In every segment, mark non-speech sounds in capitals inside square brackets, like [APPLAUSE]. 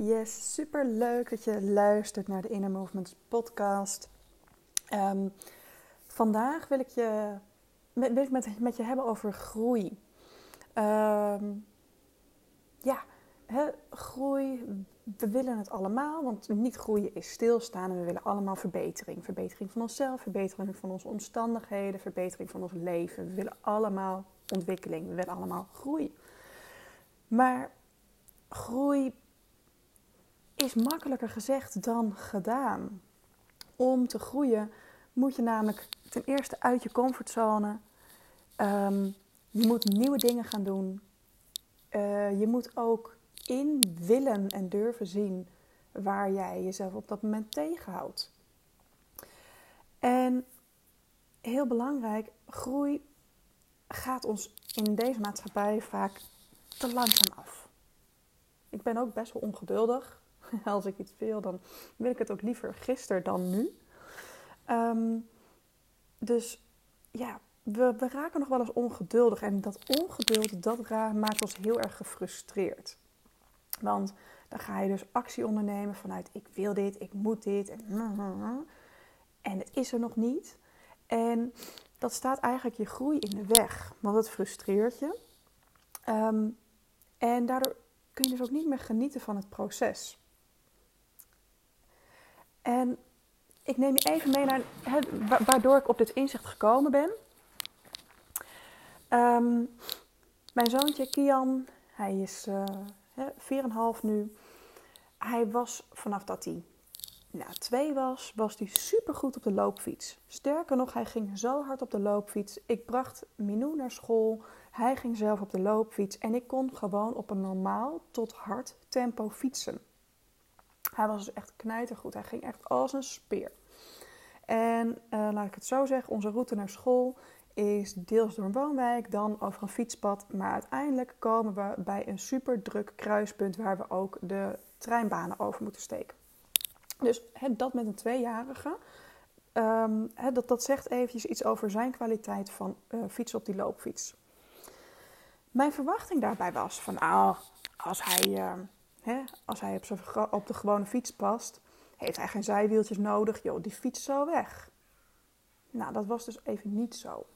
Yes, super leuk dat je luistert naar de Inner Movements podcast. Ehm, vandaag wil ik, je, wil ik met, met je hebben over groei. Ehm, ja, groei, we willen het allemaal, want niet groeien is stilstaan en we willen allemaal verbetering. Verbetering van onszelf, verbetering van onze omstandigheden, verbetering van ons leven. We willen allemaal ontwikkeling, we willen allemaal groei. Maar groei is makkelijker gezegd dan gedaan. Om te groeien moet je namelijk ten eerste uit je comfortzone. Um, je moet nieuwe dingen gaan doen. Uh, je moet ook in willen en durven zien waar jij jezelf op dat moment tegenhoudt. En heel belangrijk, groei gaat ons in deze maatschappij vaak te langzaam af. Ik ben ook best wel ongeduldig. [LAUGHS] Als ik iets wil, dan wil ik het ook liever gisteren dan nu. Um, dus ja, we, we, raken nog wel eens ongeduldig. En dat ongeduld, dat maakt ons heel erg gefrustreerd. Want dan ga je dus actie ondernemen vanuit ik wil dit, ik moet dit. En, en het is er nog niet. En dat staat eigenlijk je groei in de weg. Want het frustreert je. Um, en daardoor kun je dus ook niet meer genieten van het proces. En ik neem je even mee naar waardoor ik op dit inzicht gekomen ben. Um, mijn zoontje Kian, hij is uh, eh, 4,5 nu. Hij was vanaf dat hij nou, twee was, was hij supergoed op de loopfiets. Sterker nog, hij ging zo hard op de loopfiets. Ik bracht Minou naar school. Hij ging zelf op de loopfiets. En ik kon gewoon op een normaal tot hard tempo fietsen. Hij was dus echt knijtergoed. Hij ging echt als een speer. En uh, laat ik het zo zeggen, onze route naar school is deels door een woonwijk, dan over een fietspad. Maar uiteindelijk komen we bij een super druk kruispunt waar we ook de treinbanen over moeten steken. Dus dat met een tweejarige, um, dat, dat zegt eventjes iets over zijn kwaliteit van uh, fietsen op die loopfiets. Mijn verwachting daarbij was van, nou, als hij, uh, als hij op, de gewone fiets past, heeft hij geen zijwieltjes nodig. Joh, die fiets zo weg. Nou, dat was dus even niet zo.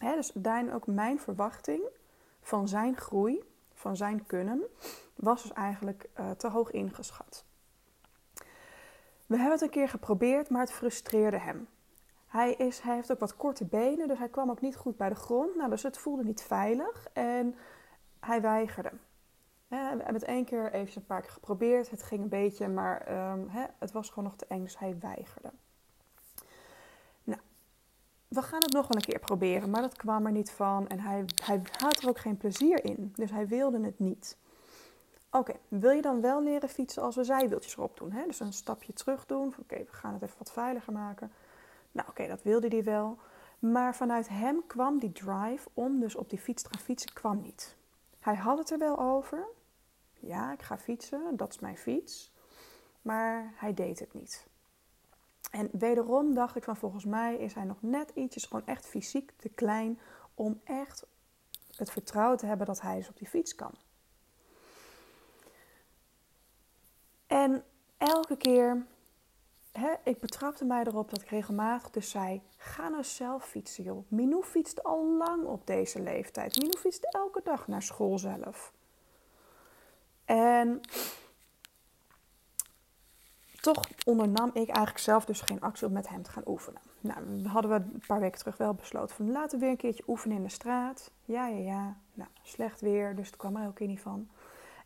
Hè, dus daarin ook mijn verwachting van zijn groei, van zijn kunnen, was dus eigenlijk uh, te hoog ingeschat. We hebben het een keer geprobeerd, maar het frustreerde hem. Hij, is, hij heeft ook wat korte benen, dus hij kwam ook niet goed bij de grond. Nou, dus het voelde niet veilig en hij weigerde. We hebben het één keer even een paar keer geprobeerd. Het ging een beetje, maar um, het was gewoon nog te eng, dus hij weigerde. Nou, we gaan het nog wel een keer proberen, maar dat kwam er niet van. En hij, hij had er ook geen plezier in, dus hij wilde het niet. Oké, wil je dan wel leren fietsen als we zijwieltjes erop doen? Hè? Dus een stapje terug doen. Oké, we gaan het even wat veiliger maken. Nou, oké, dat wilde hij wel. Maar vanuit hem kwam die drive om dus op die fiets te gaan fietsen, kwam niet. Hij had het er wel over. Ja, ik ga fietsen, dat is mijn fiets. Maar hij deed het niet. En wederom dacht ik van volgens mij is hij nog net ietsjes gewoon echt fysiek te klein om echt het vertrouwen te hebben dat hij dus op die fiets kan. En elke keer, ik betrapte mij erop dat ik regelmatig dus zei: ga nou zelf fietsen, joh. Minou fietst al lang op deze leeftijd. Minou fietst elke dag naar school zelf. En toch ondernam ik eigenlijk zelf dus geen actie om met hem te gaan oefenen. Nou, hadden we een paar weken terug wel besloten van laten we weer een keertje oefenen in de straat. Ja, ja, ja. Nou, slecht weer, dus het kwam er ook keer niet van.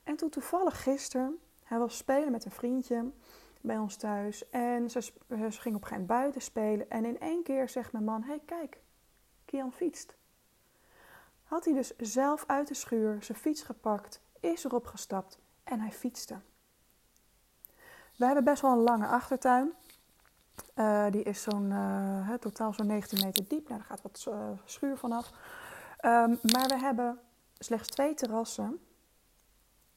En toen toevallig gisteren hij was spelen met een vriendje bij ons thuis. En ze, ze ging op een gegeven buiten spelen. En in één keer zegt mijn man: hey, kijk, Kian fietst. Had hij dus zelf uit de schuur zijn fiets gepakt, is erop gestapt en hij fietste. We hebben best wel een lange achtertuin. Uh, die is zo'n, uh, totaal zo'n 19 meter diep. Nou, daar gaat wat schuur vanaf. Um, maar we hebben slechts twee terrassen.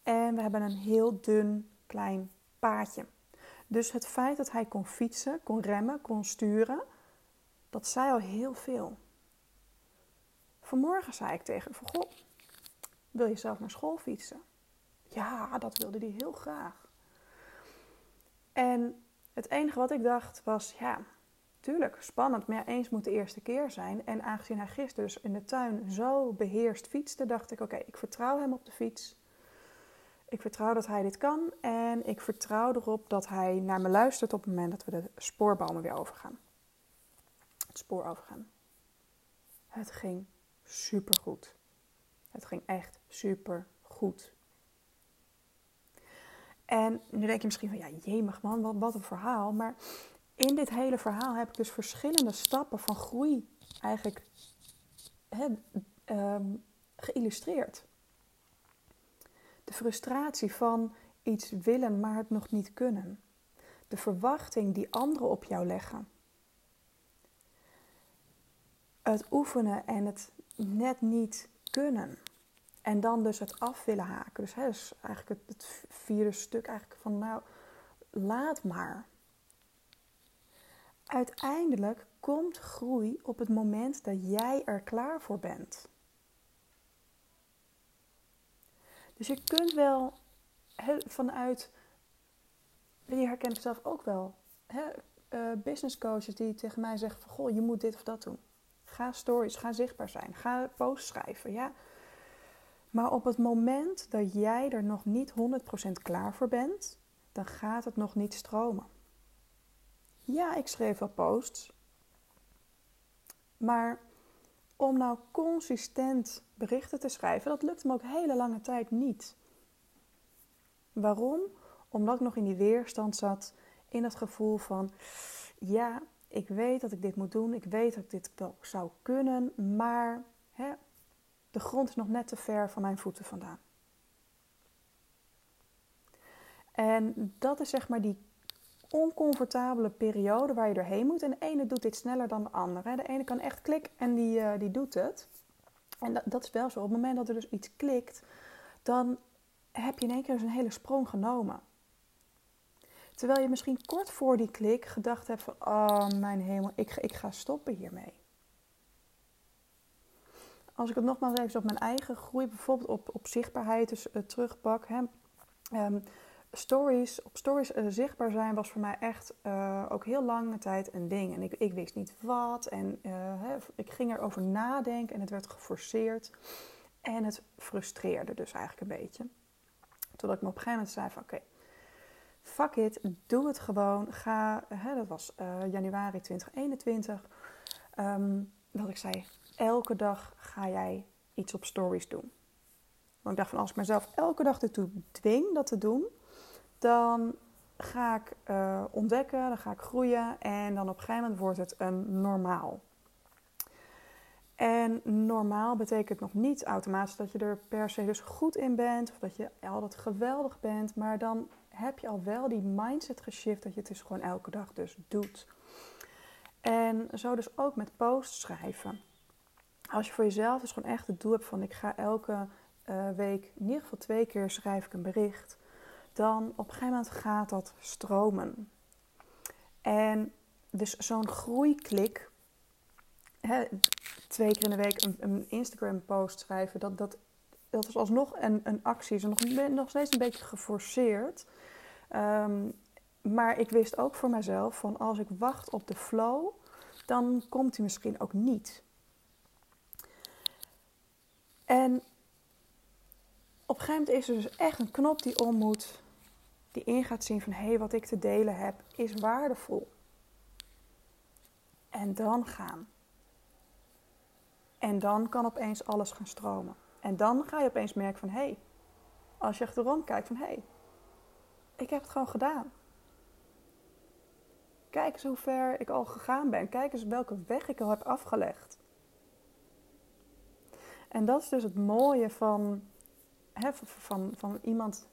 En we hebben een heel dun klein paadje. Dus het feit dat hij kon fietsen, kon remmen, kon sturen, dat zei al heel veel. Vanmorgen zei ik tegen hem goh, wil je zelf naar school fietsen? Ja, dat wilde hij heel graag. En het enige wat ik dacht was, ja, tuurlijk, spannend, maar eens moet de eerste keer zijn. En aangezien hij gisteren dus in de tuin zo beheerst fietste, dacht ik, oké, ik vertrouw hem op de fiets. Ik vertrouw dat hij dit kan en ik vertrouw erop dat hij naar me luistert op het moment dat we de spoorbomen weer overgaan. Het spoor overgaan. Het ging supergoed. Het ging echt super goed. En nu denk je misschien van, ja, jemig man, wat, wat een verhaal. Maar in dit hele verhaal heb ik dus verschillende stappen van groei eigenlijk ehm, geïllustreerd. De frustratie van iets willen, maar het nog niet kunnen. De verwachting die anderen op jou leggen. Het oefenen en het net niet kunnen. En dan dus het af willen haken. Dus, hè, dus eigenlijk het, het vierde stuk eigenlijk van nou, laat maar. Uiteindelijk komt groei op het moment dat jij er klaar voor bent. Dus je kunt wel vanuit, die herken ik zelf ook wel, hè, uh, business coaches die tegen mij zeggen van goh, je moet dit of dat doen. Ga stories, ga zichtbaar zijn, ga posts schrijven. Ja. Maar op het moment dat jij er nog niet 100% klaar voor bent, dan gaat het nog niet stromen. Ja, ik schreef wel posts. Maar om nou consistent berichten te schrijven, dat lukt me ook hele lange tijd niet. Waarom? Omdat ik nog in die weerstand zat, in het gevoel van, ja, ik weet dat ik dit moet doen, ik weet dat ik dit wel zou kunnen, maar hè, de grond is nog net te ver van mijn voeten vandaan. En dat is zeg maar die oncomfortabele periode waar je doorheen moet. En de ene doet dit sneller dan de andere. De ene kan echt klik en die, uh, die doet het. En dat, dat, is wel zo. Op het moment dat er dus iets klikt, dan heb je in één keer dus een hele sprong genomen. Terwijl je misschien kort voor die klik gedacht hebt van... Oh mijn hemel, ik, ik ga stoppen hiermee. Als ik het nogmaals even op mijn eigen groei, bijvoorbeeld op, op zichtbaarheid dus, uh, terugpak. Hè. Ehm, stories, op stories uh, zichtbaar zijn was voor mij echt uh, ook heel lange tijd een ding. En ik, ik wist niet wat. En hè, ik ging erover nadenken en het werd geforceerd. En het frustreerde dus eigenlijk een beetje. Totdat ik me op een gegeven moment zei van oké, fuck it, doe het gewoon. Ga, hè, dat was januari 2021. Um, dat ik zei, elke dag ga jij iets op stories doen. Want ik dacht van als ik mezelf elke dag ertoe dwing dat te doen, dan ga ik uh, ontdekken, dan ga ik groeien en dan op een gegeven moment wordt het een normaal. En normaal betekent nog niet automatisch dat je er per se dus goed in bent of dat je altijd geweldig bent, maar dan heb je al wel die mindset geshift dat je het dus gewoon elke dag dus doet. En zo dus ook met posts schrijven als je voor jezelf dus gewoon echt het doel hebt van ik ga elke uh, week in ieder geval twee keer schrijf ik een bericht, dan op een gegeven moment gaat dat stromen. En dus zo'n groeiklik, hè, twee keer in de week een, een Instagram post schrijven, dat, dat, dat is alsnog een, een actie. Is nog, nog steeds een beetje geforceerd. Um, maar ik wist ook voor mezelf van als ik wacht op de flow, dan komt hij misschien ook niet. En op een gegeven moment is er dus echt een knop die om moet, die in gaat zien van hé, hey, wat ik te delen heb is waardevol. En dan gaan. En dan kan opeens alles gaan stromen. En dan ga je opeens merken van hé, hey, als je achterom kijkt van hé, hey, ik heb het gewoon gedaan. Kijk eens hoe ver ik al gegaan ben. Kijk eens welke weg ik al heb afgelegd. En dat is dus het mooie van, hè, van, van iemand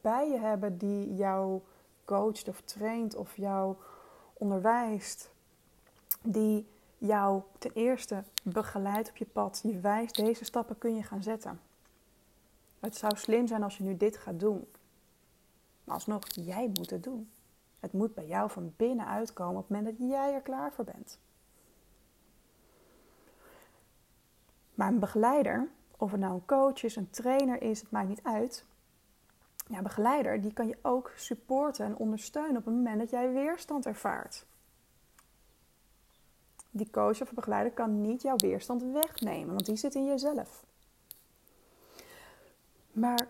bij je hebben die jou coacht of traint of jou onderwijst. Die jou ten eerste begeleidt op je pad. Je wijst, deze stappen kun je gaan zetten. Het zou slim zijn als je nu dit gaat doen. Maar alsnog, jij moet het doen. Het moet bij jou van binnen uitkomen op het moment dat jij er klaar voor bent. Maar een begeleider, of het nou een coach is, een trainer is, het maakt niet uit. Ja, begeleider die kan je ook supporten en ondersteunen op het moment dat jij weerstand ervaart. Die coach of begeleider kan niet jouw weerstand wegnemen, want die zit in jezelf. Maar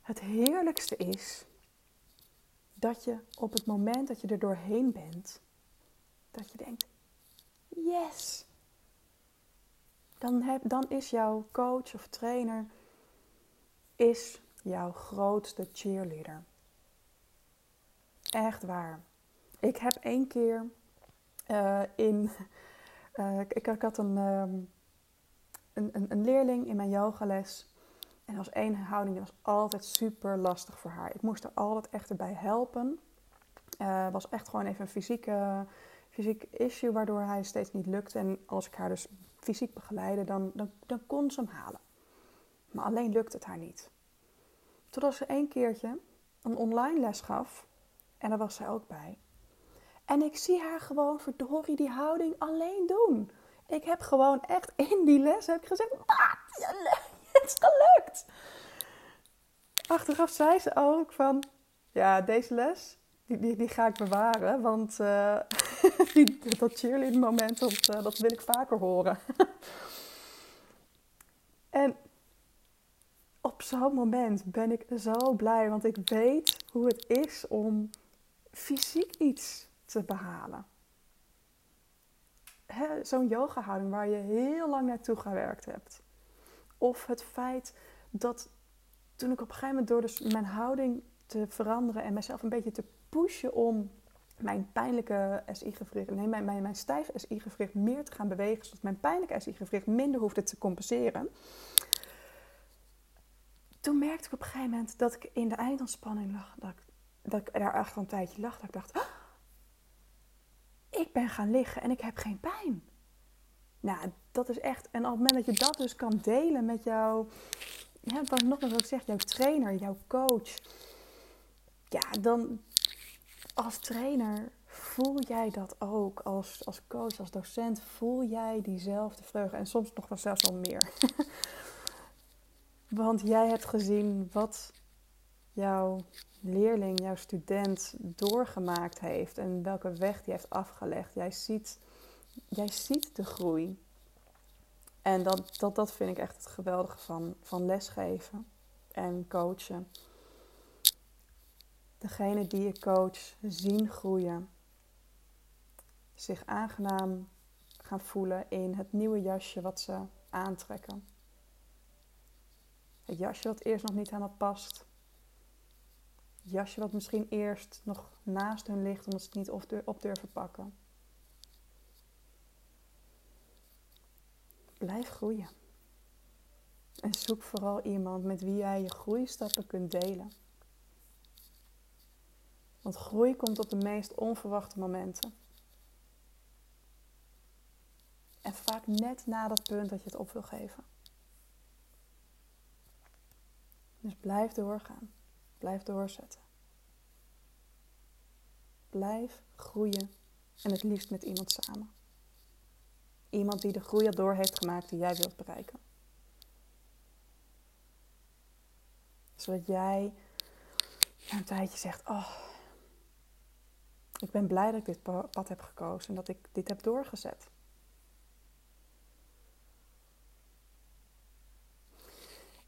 het heerlijkste is dat je op het moment dat je er doorheen bent, dat je denkt: yes! Dan, heb, dan is jouw coach of trainer is jouw grootste cheerleader. Echt waar. Ik heb één keer uh, in. [LAUGHS] Uh, ik, had een, um, een, een, een, leerling in mijn yogales. En was één houding die was altijd super lastig voor haar. Ik moest er altijd echt erbij helpen. Uh, was echt gewoon even een fysieke, fysiek issue waardoor hij steeds niet lukte. En als ik haar dus fysiek begeleide, dan, dan, dan kon ze hem halen. Maar alleen lukte het haar niet. Totdat ze één keertje een online les gaf. En daar was zij ook bij. En ik zie haar gewoon verdorie die houding alleen doen. Ik heb gewoon echt in die les heb gezegd, het is gelukt. Achteraf zei ze ook van, ja deze les, die, die, die ga ik bewaren. Want [LAUGHS] die, dat cheerleading moment, dat, uh, dat wil ik vaker horen. [LAUGHS] en op zo'n moment ben ik zo blij, want ik weet hoe het is om fysiek iets te behalen. Zo'n yoga-houding waar je heel lang naartoe gewerkt hebt. Of het feit dat toen ik op een gegeven moment door dus mijn houding te veranderen en mezelf een beetje te pushen om mijn pijnlijke SI-gewricht, nee, mijn, mijn, mijn stijf SI-gewricht meer te gaan bewegen, zodat mijn pijnlijke SI-gewricht minder hoefde te compenseren toen merkte ik op een gegeven moment dat ik in de eindontspanning lag. Dat ik, dat ik daar echt een tijdje lag. Dat ik dacht, oh, ik ben gaan liggen en ik heb geen pijn. Nou, dat is echt... En op het moment dat je dat dus kan delen met jouw... Ja, wat nogmaals wat ik zeg, jouw trainer, jouw coach. Ja, dan als trainer voel jij dat ook. Als, als coach, als docent voel jij diezelfde vreugde. En soms nog wel zelfs wel meer. [LAUGHS] Want jij hebt gezien wat jouw leerling, jouw student doorgemaakt heeft en welke weg die heeft afgelegd. Jij ziet, jij ziet de groei. En dat, dat, dat vind ik echt het geweldige van, van lesgeven en coachen. Degene die je coach zien groeien, zich aangenaam gaan voelen in het nieuwe jasje wat ze aantrekken. Het jasje wat eerst nog niet helemaal past. Het jasje wat misschien eerst nog naast hun ligt omdat ze het niet op durven pakken. Blijf groeien. En zoek vooral iemand met wie jij je groeistappen kunt delen. Want groei komt op de meest onverwachte momenten. En vaak net na dat punt dat je het op wil geven. Dus blijf doorgaan. Blijf doorzetten. Blijf groeien. En het liefst met iemand samen. Iemand die de groei door heeft gemaakt die jij wilt bereiken. Zodat jij na een tijdje zegt: Oh, ik ben blij dat ik dit pad heb gekozen en dat ik dit heb doorgezet.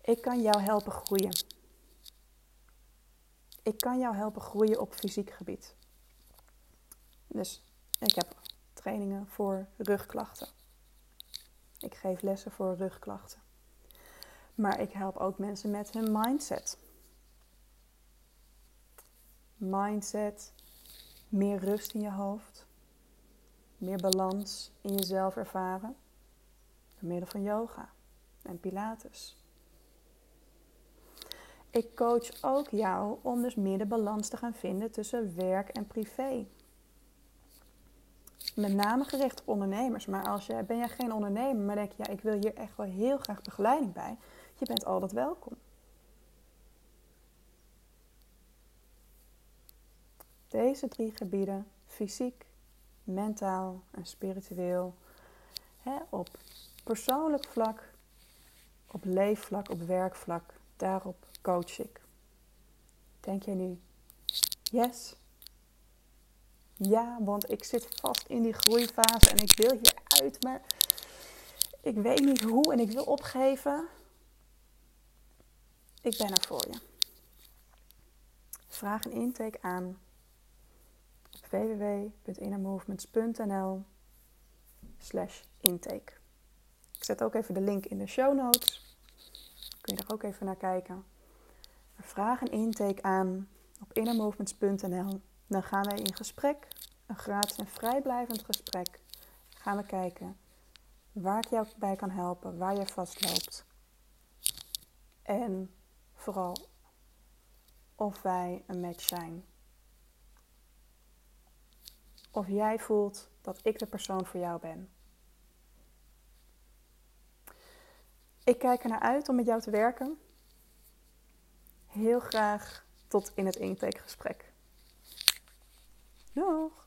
Ik kan jou helpen groeien. Ik kan jou helpen groeien op fysiek gebied. Dus ik heb trainingen voor rugklachten. Ik geef lessen voor rugklachten. Maar ik help ook mensen met hun mindset. Mindset, meer rust in je hoofd, meer balans in jezelf ervaren door middel van yoga en pilates. Ik coach ook jou om dus meer de balans te gaan vinden tussen werk en privé. Met name gericht op ondernemers. Maar als je, ben jij geen ondernemer, maar denk je, ja, ik wil hier echt wel heel graag begeleiding bij. Je bent altijd welkom. Deze drie gebieden, fysiek, mentaal en spiritueel, hè, op persoonlijk vlak, op leefvlak, op werkvlak, daarop coach ik. Denk jij nu, yes? Ja, want ik zit vast in die groeifase en ik wil hieruit, maar ik weet niet hoe en ik wil opgeven. Ik ben er voor je. Vraag een intake aan op www.innermovements.nl slash intake. Ik zet ook even de link in de show notes. Kun je er ook even naar kijken. Vraag een intake aan op innermovements.nl. Dan gaan wij in gesprek, een gratis en vrijblijvend gesprek. Gaan we kijken waar ik jou bij kan helpen, waar je vastloopt. En vooral of wij een match zijn. Of jij voelt dat ik de persoon voor jou ben. Ik kijk er naar uit om met jou te werken. Heel graag tot in het intakegesprek. Doeg!